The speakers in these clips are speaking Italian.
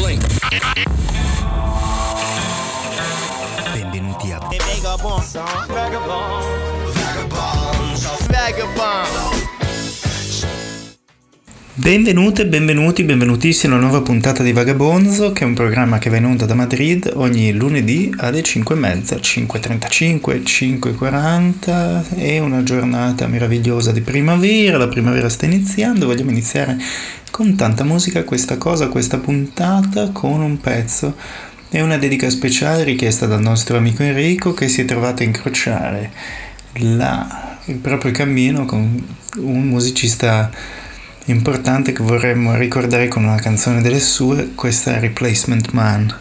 Blink. Benvenuti a Benvenute, benvenuti, benvenutissimi una nuova puntata di Vagabonzo, che è un programma che va in onda da Madrid ogni lunedì alle 5.30, 5.35, 5.40 è una giornata meravigliosa di primavera, la primavera sta iniziando, vogliamo iniziare con tanta musica questa cosa, questa puntata con un pezzo. E una dedica speciale richiesta dal nostro amico Enrico che si è trovato a incrociare la, il proprio cammino con un musicista importante che vorremmo ricordare con una canzone delle sue, questa è Replacement Man.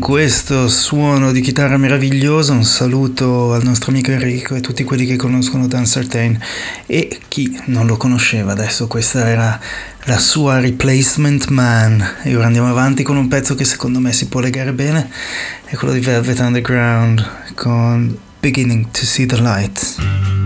Questo suono di chitarra meraviglioso un saluto al nostro amico Enrico e a tutti quelli che conoscono Dan Certain e chi non lo conosceva adesso questa era la sua Replacement Man e ora andiamo avanti con un pezzo che secondo me si può legare bene è quello di Velvet Underground con Beginning to See the Light.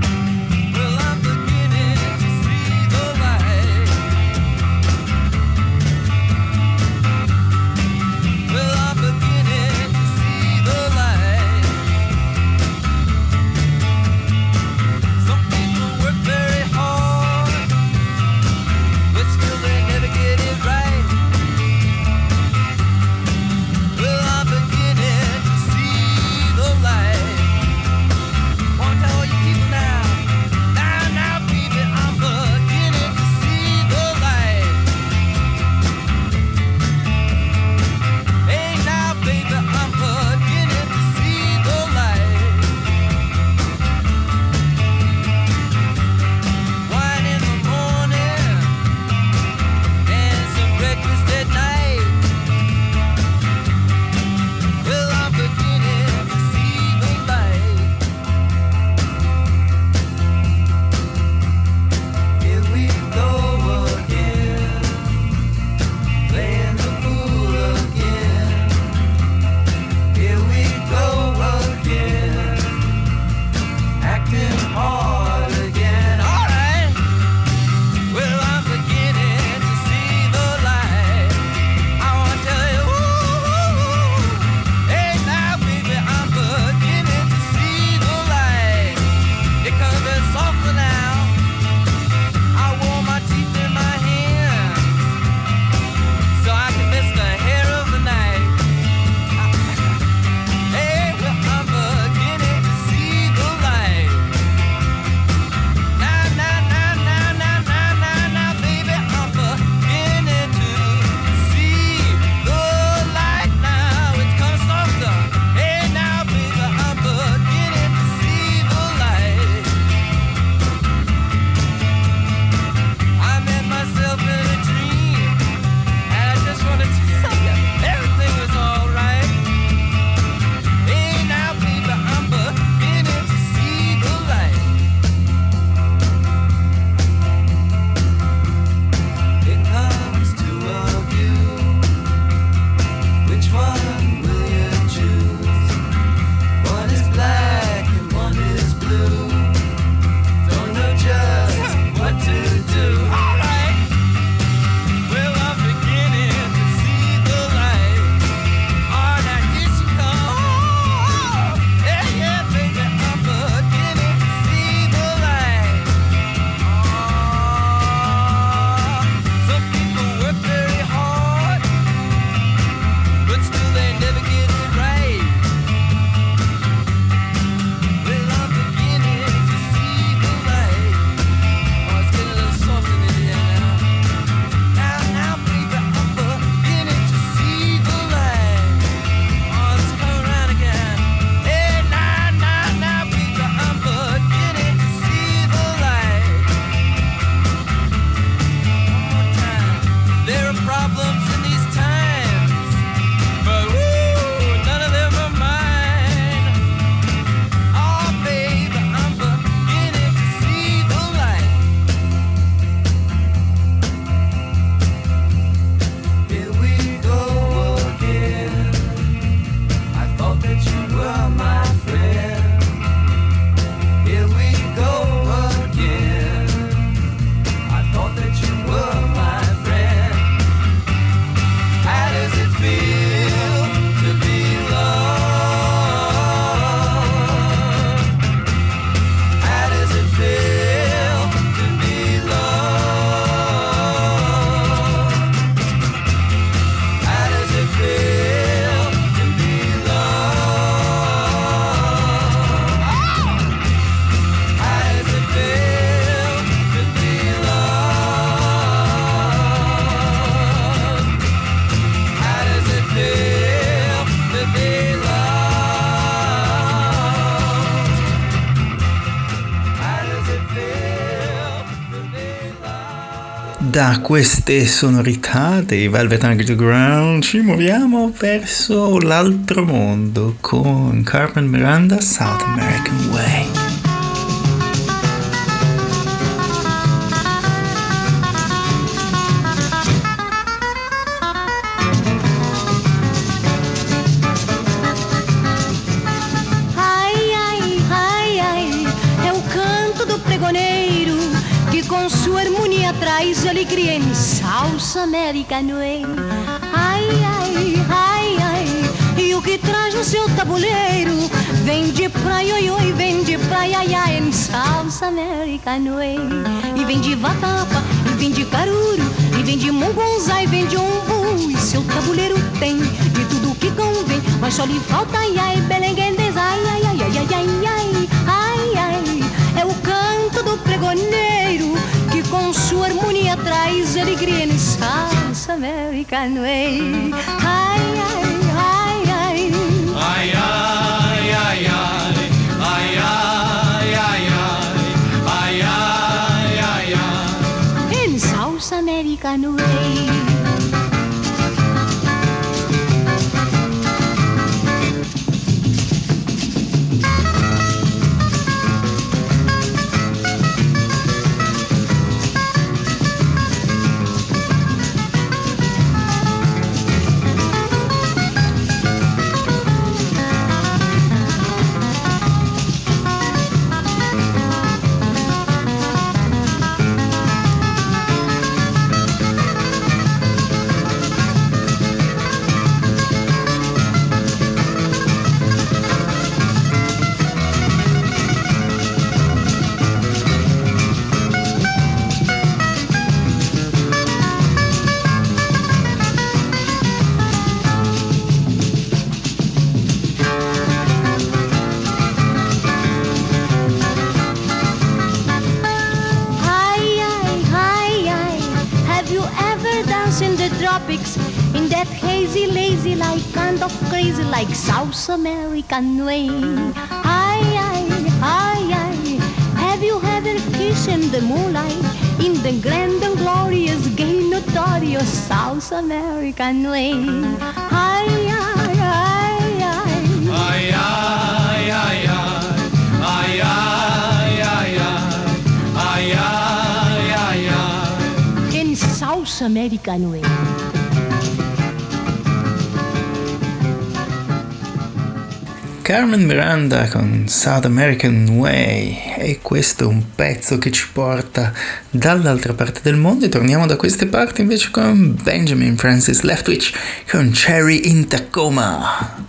Da queste sonorità dei Velvet Underground ci muoviamo verso l'altro mondo con Carmen Miranda South American Way. Salsa americano, hein? Ai, ai, ai, ai. E o que traz no seu tabuleiro vem de praia, oi, oi, vem de praia, ai, ai, em salsa americano, hein? E vem de vatapa, e vem de caruru, e vem de mungunzá, e vem de umbu. E seu tabuleiro tem de tudo que convém, mas só lhe falta, ai, ai, belenguendes, ai, ai, ai, ai, ai, ai, ai, ai, ai. É o canto do pregoneiro degree in his house, American way. I like South American way. Hi, hi, hi, hi. Have you ever kissed in the moonlight in the grand and glorious, gay, notorious South American way? Hi, hi, hi, hi. Hi, hi, hi, hi. Hi, hi, hi, hi. Hi, hi, hi, In South American way. Carmen Miranda con South American Way e questo è un pezzo che ci porta dall'altra parte del mondo e torniamo da queste parti invece con Benjamin Francis Leftwich con Cherry in Tacoma.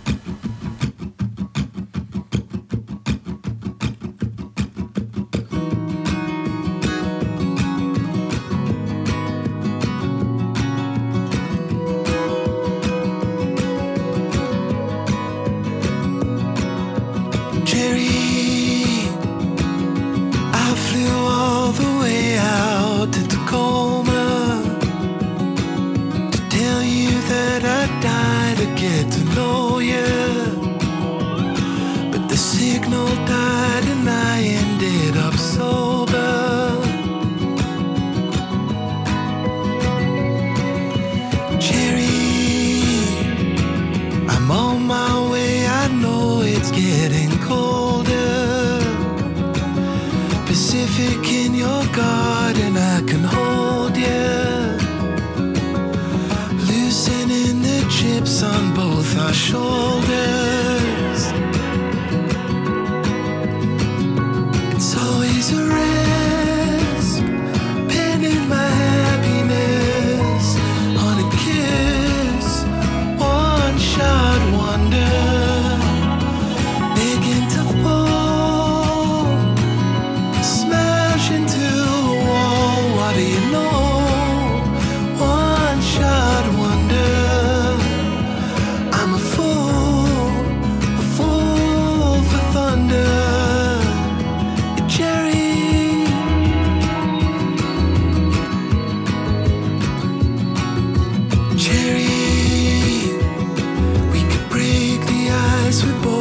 place with both.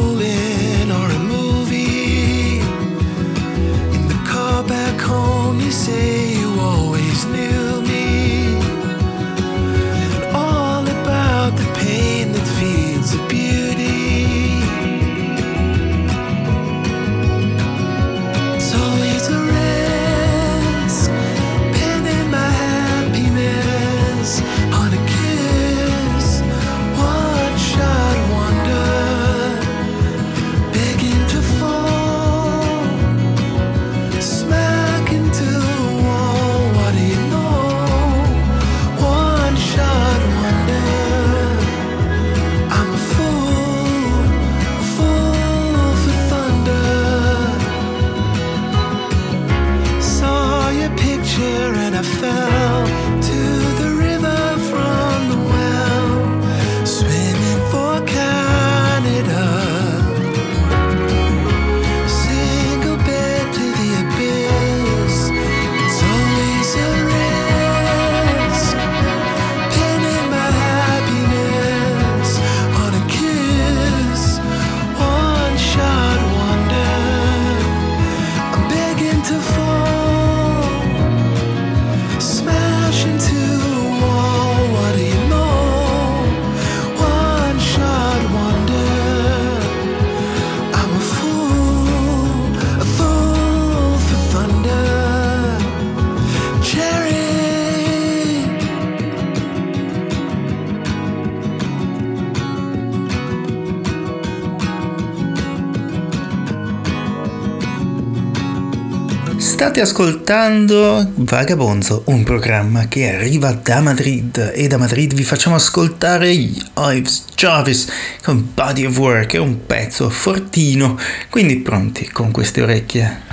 State ascoltando Vagabonzo, un programma che arriva da Madrid. E da Madrid vi facciamo ascoltare Ives Jarvis con Body of Work, è un pezzo fortino, quindi pronti con queste orecchie.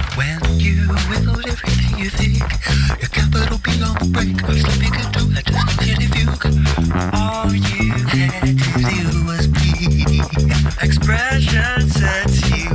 Expression sets you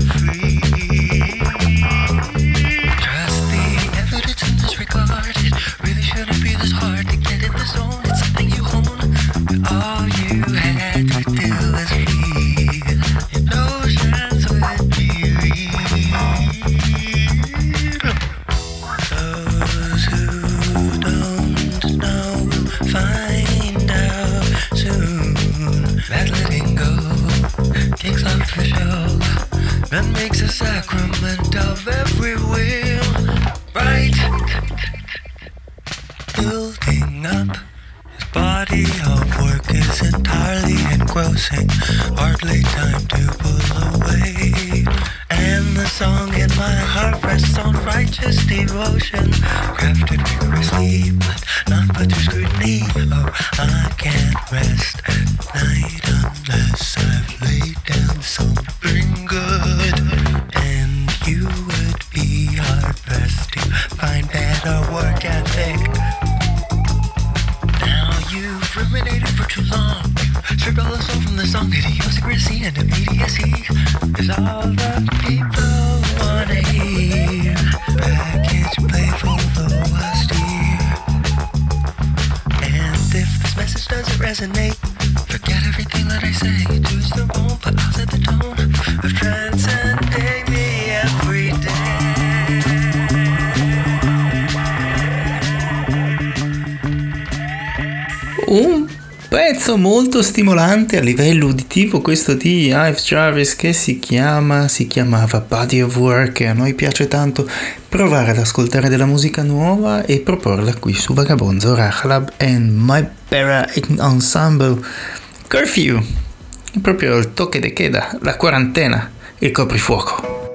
That makes a sacrament of every will, right? Building up his body of work is entirely engrossing, hardly time to pull away. And the song in my heart rests on righteous devotion, crafted rigorously, but not put to scrutiny. Oh, I can't rest at night unless I've laid down something good. And you would be hard pressed to find better work ethic. Now you've ruminated for too long. Circle us all from the song that secrecy and immediacy is all the people wanna hear. Package playful last year. And if this message doesn't resonate, forget everything that I say. Choose the moment. Pezzo molto stimolante a livello uditivo questo di Ives Jarvis che si chiama, si chiamava Body of Work. A noi piace tanto provare ad ascoltare della musica nuova e proporla qui su Vagabonzo Rachlab and My Para Ensemble. Curfew proprio il tocche de queda, la quarantena, il coprifuoco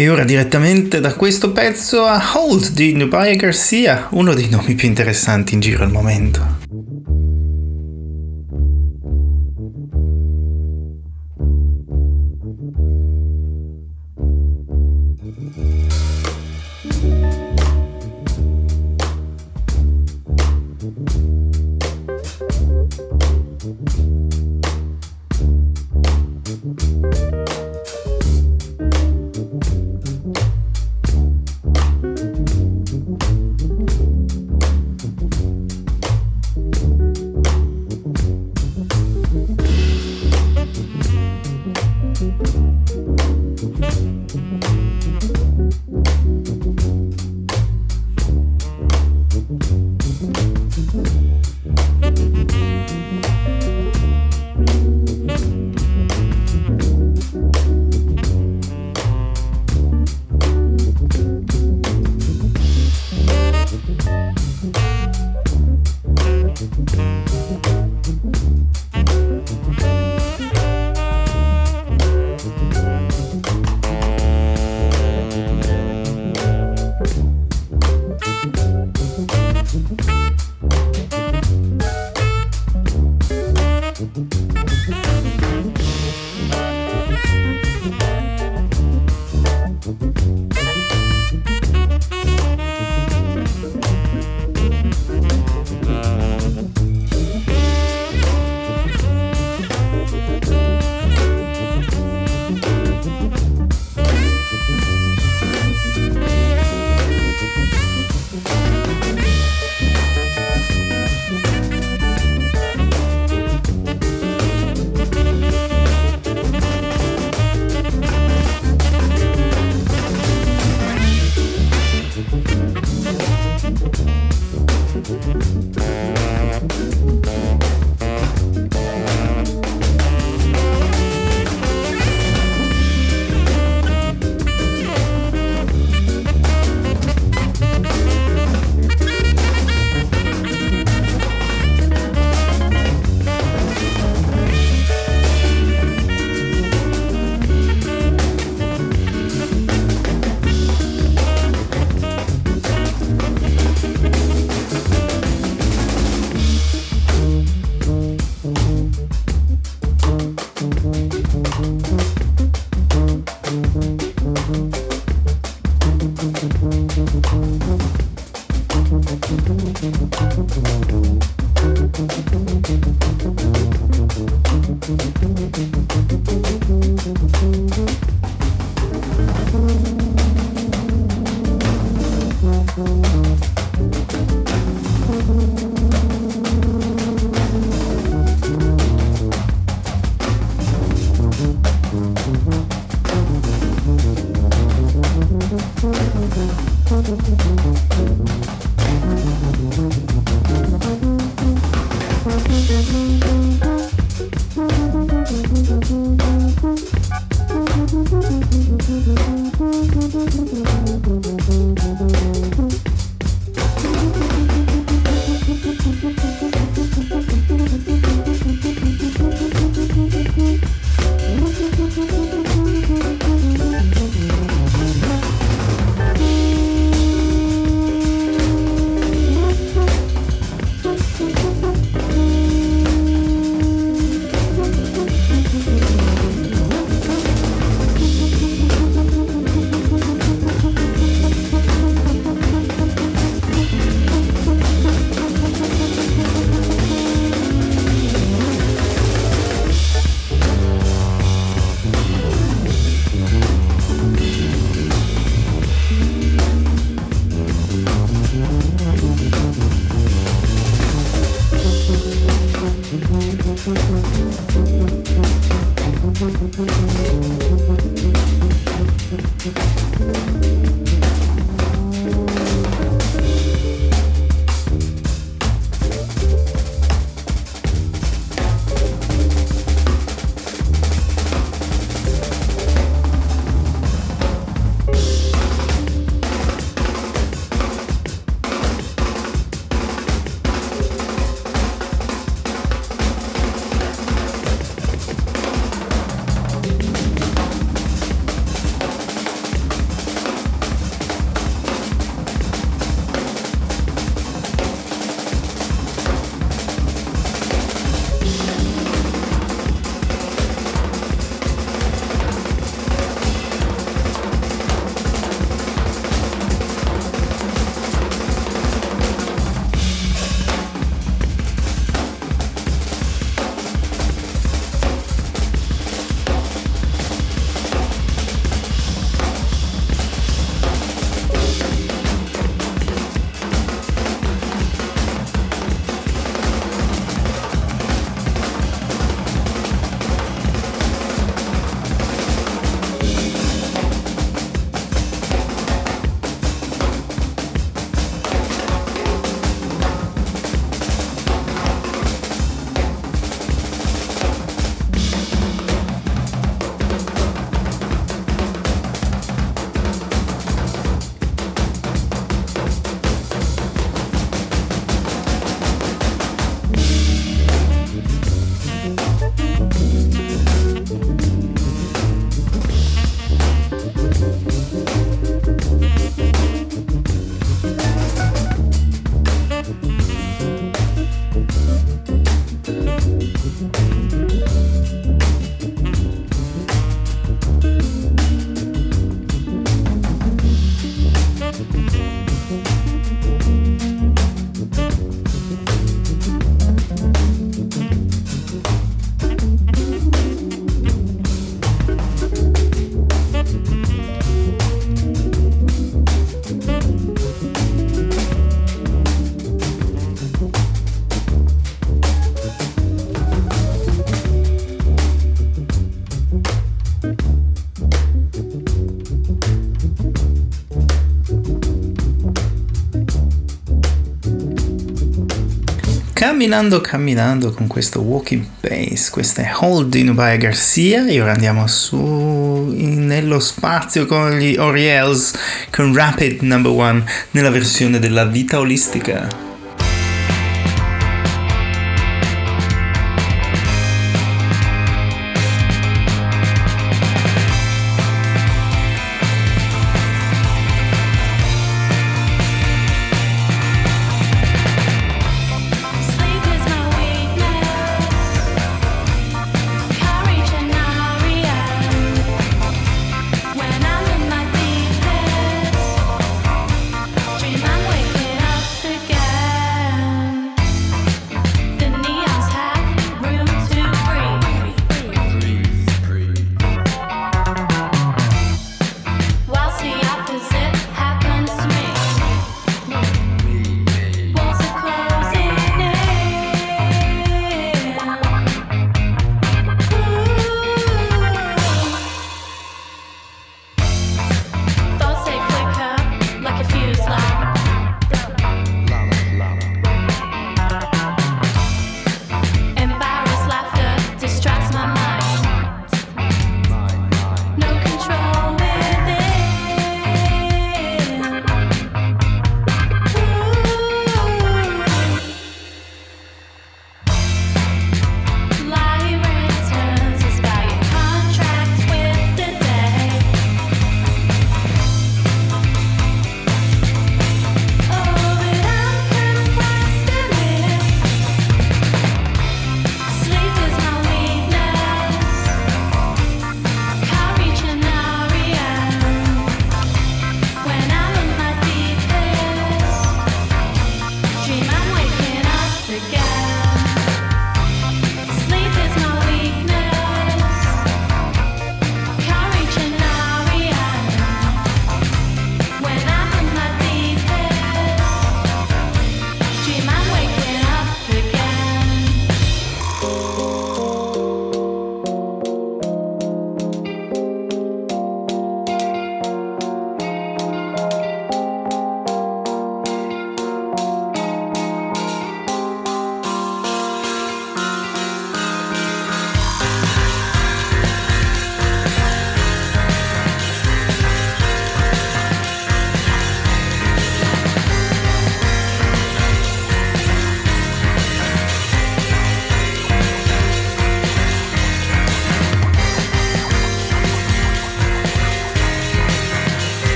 E ora direttamente da questo pezzo a Hold di Nubia Garcia, uno dei nomi più interessanti in giro al momento. Camminando, camminando con questo walking pace, questa è Holding by Garcia e ora andiamo su in, nello spazio con gli Oriels con Rapid Number One nella versione della vita olistica.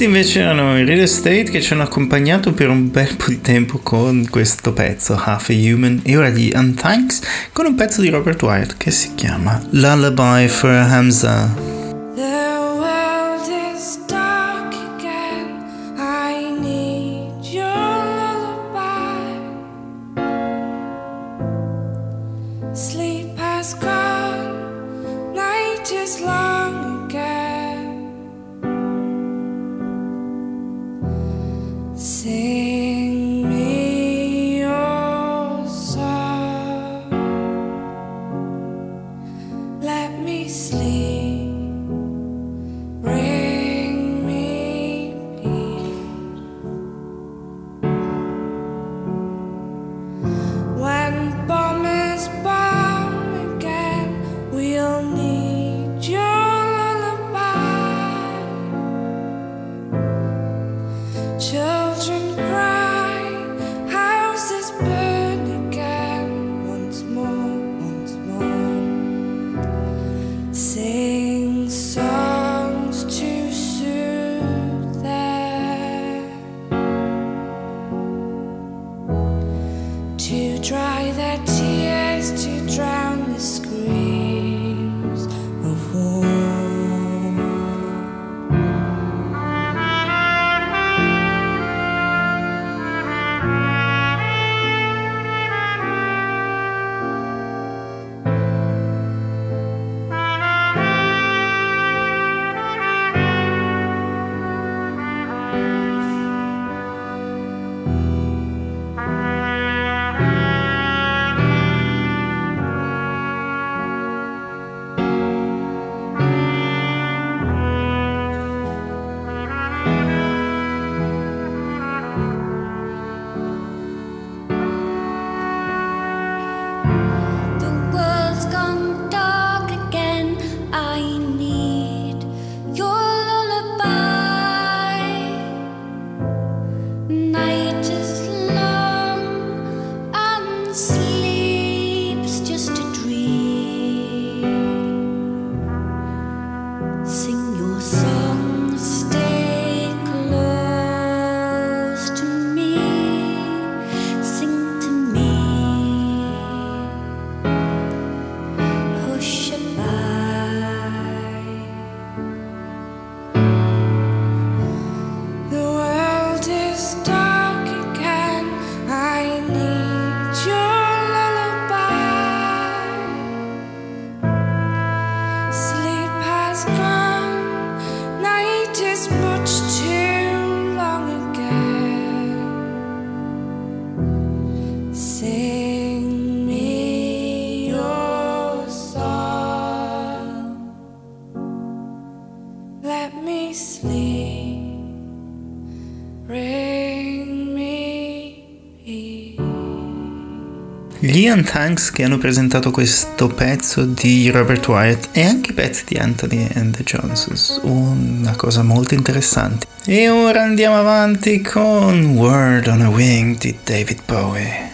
Questi invece erano i Real Estate che ci hanno accompagnato per un bel po' di tempo con questo pezzo Half a Human e ora di Unthanks con un pezzo di Robert Wyatt che si chiama Lullaby for Hamza. Gli Ian Thanks che hanno presentato questo pezzo di Robert Wyatt e anche i pezzi di Anthony and the Johnsons, una cosa molto interessante. E ora andiamo avanti con Word on a Wing di David Bowie.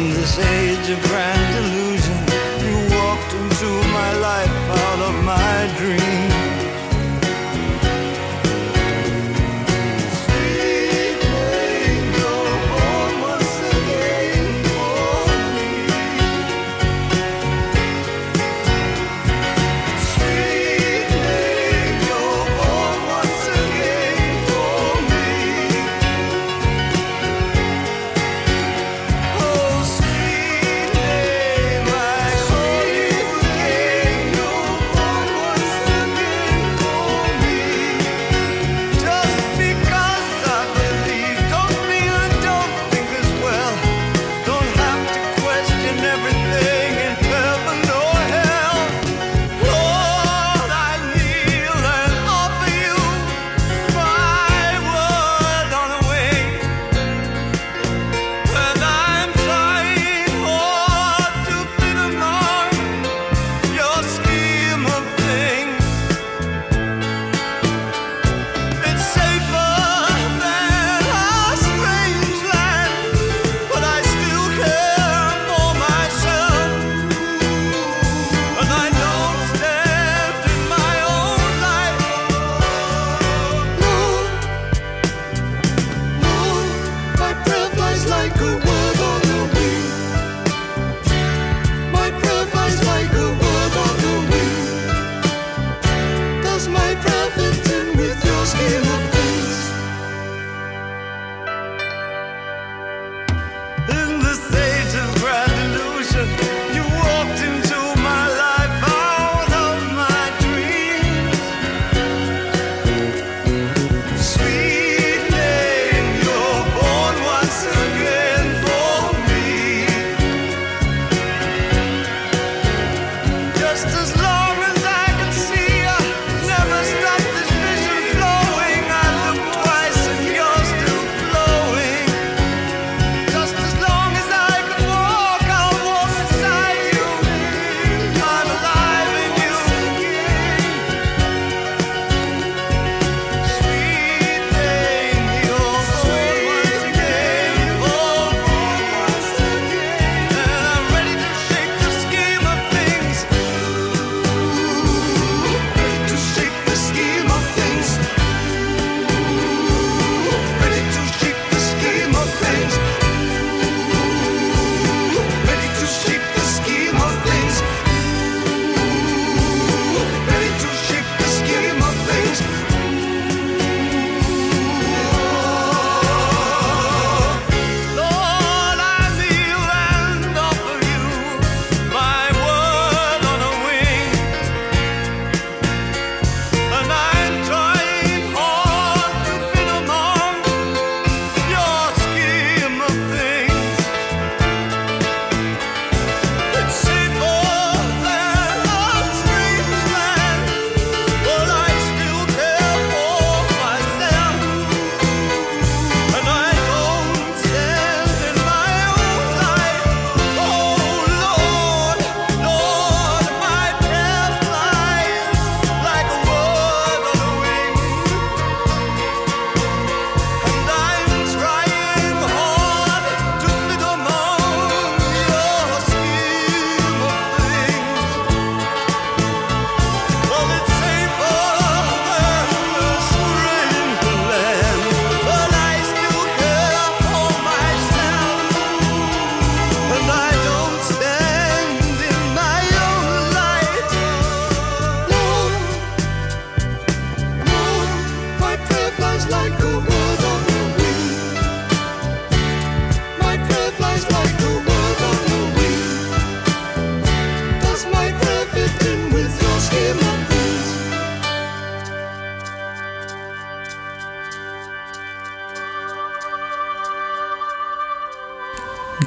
in this age of grand delusion.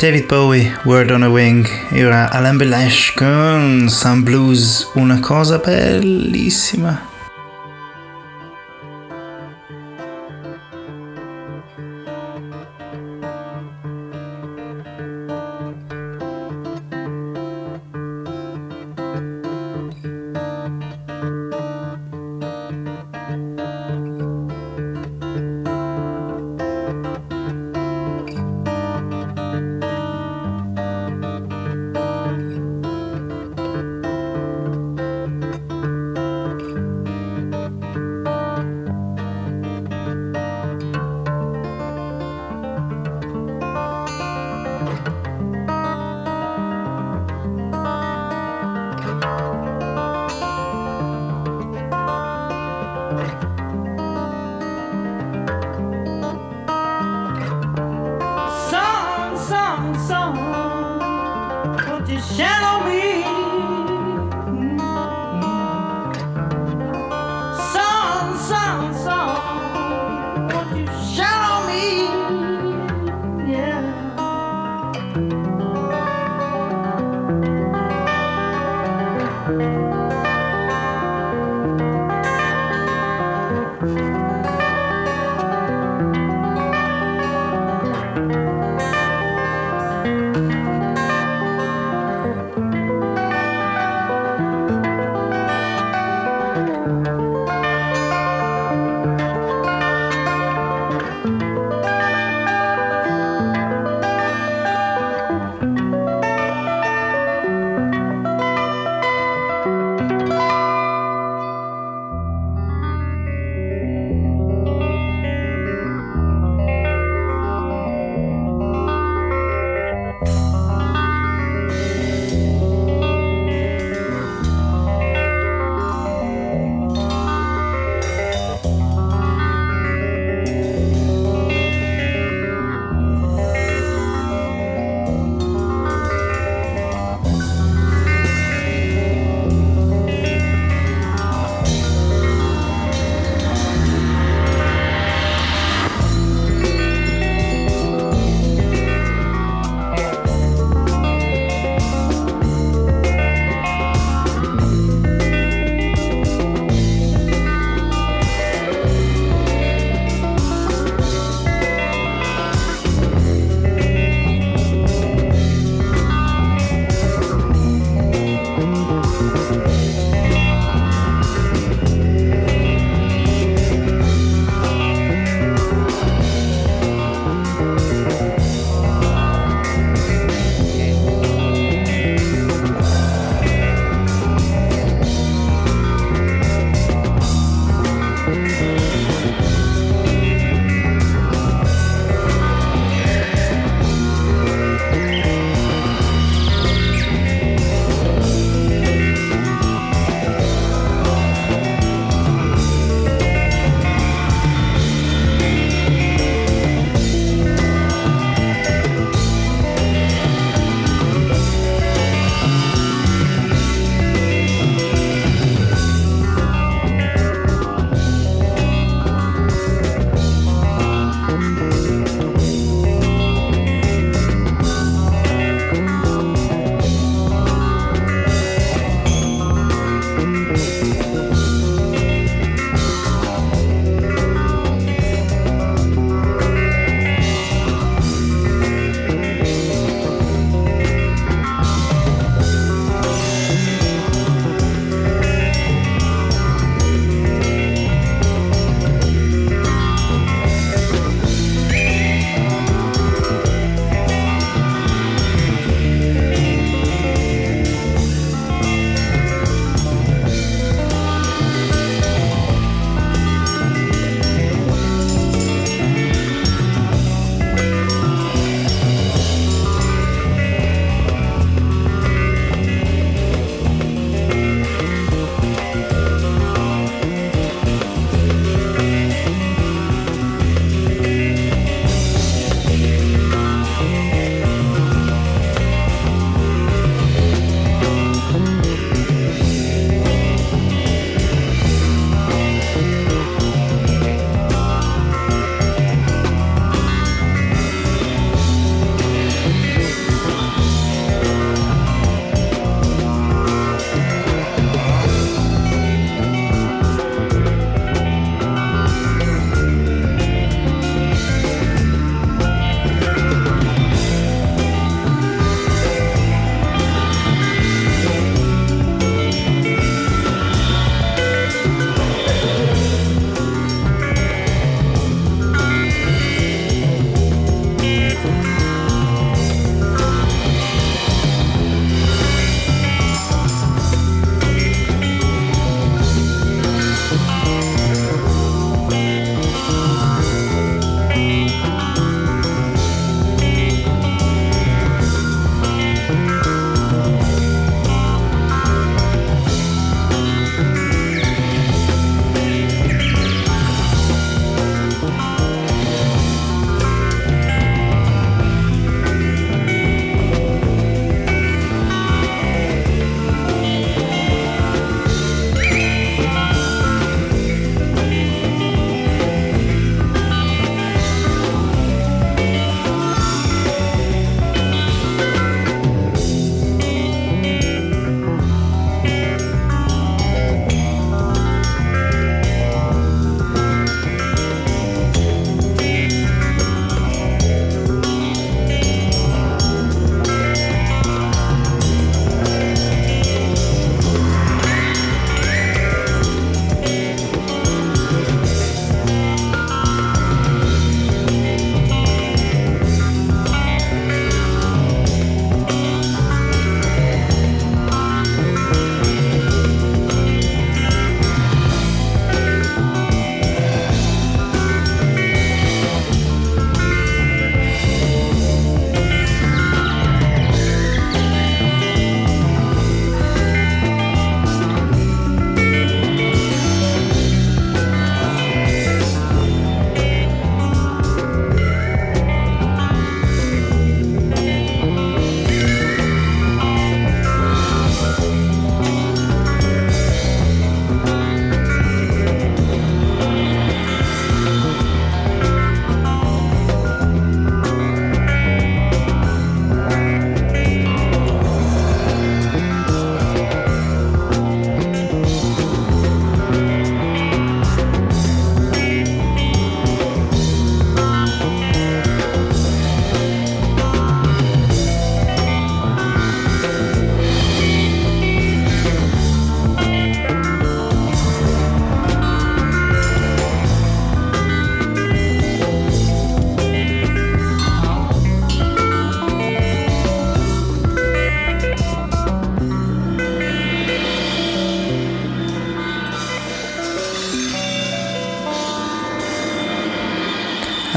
David Bowie, Word on a Wing, e ora Alan Belash con Sun Blues, una cosa bellissima.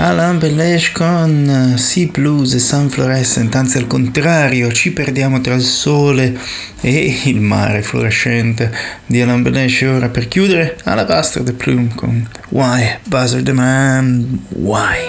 Alain Belesh con Sea Blues e Sun Fluorescent, anzi al contrario, ci perdiamo tra il sole e il mare fluorescente di Alain Belesh. Ora per chiudere, alla Bastard de Plume con Why, Buzzer the Man, Why.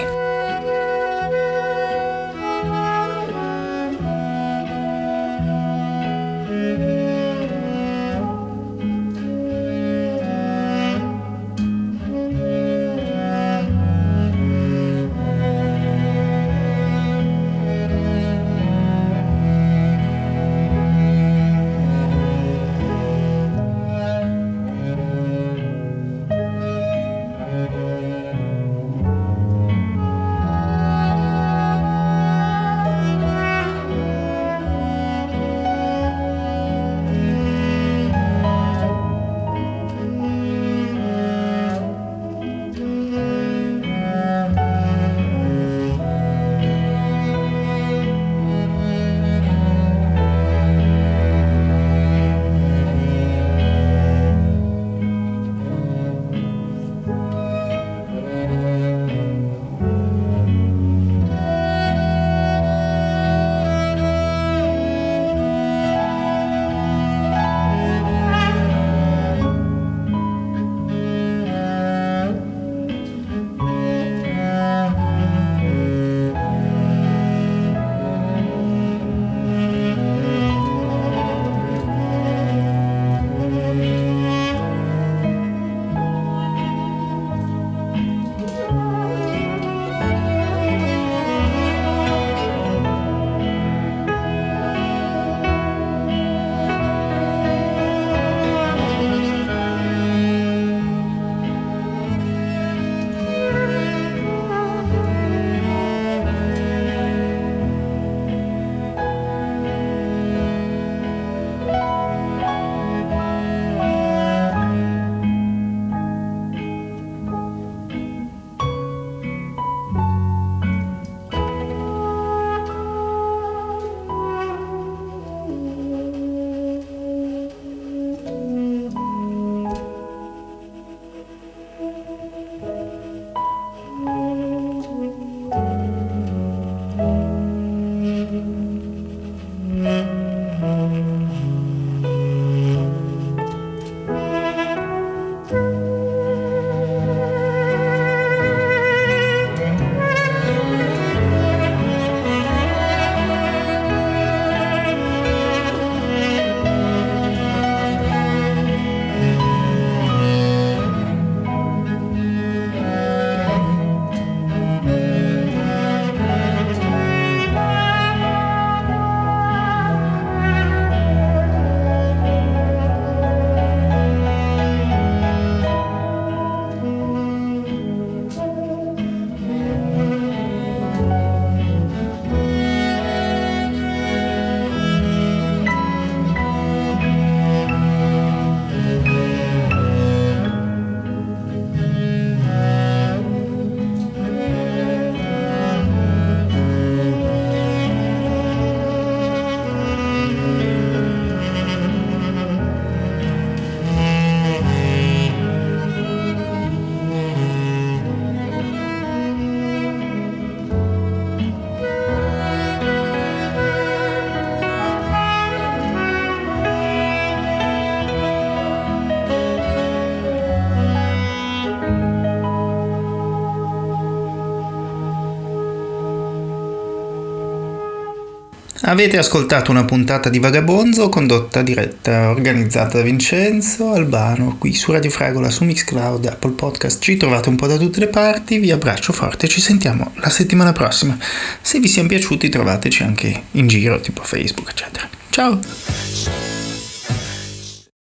Avete ascoltato una puntata di Vagabonzo condotta, diretta, organizzata da Vincenzo Albano qui su Radio Fragola, su Mixcloud, Apple Podcast. Ci trovate un po' da tutte le parti, vi abbraccio forte, ci sentiamo la settimana prossima. Se vi siano piaciuti trovateci anche in giro, tipo Facebook, eccetera. Ciao!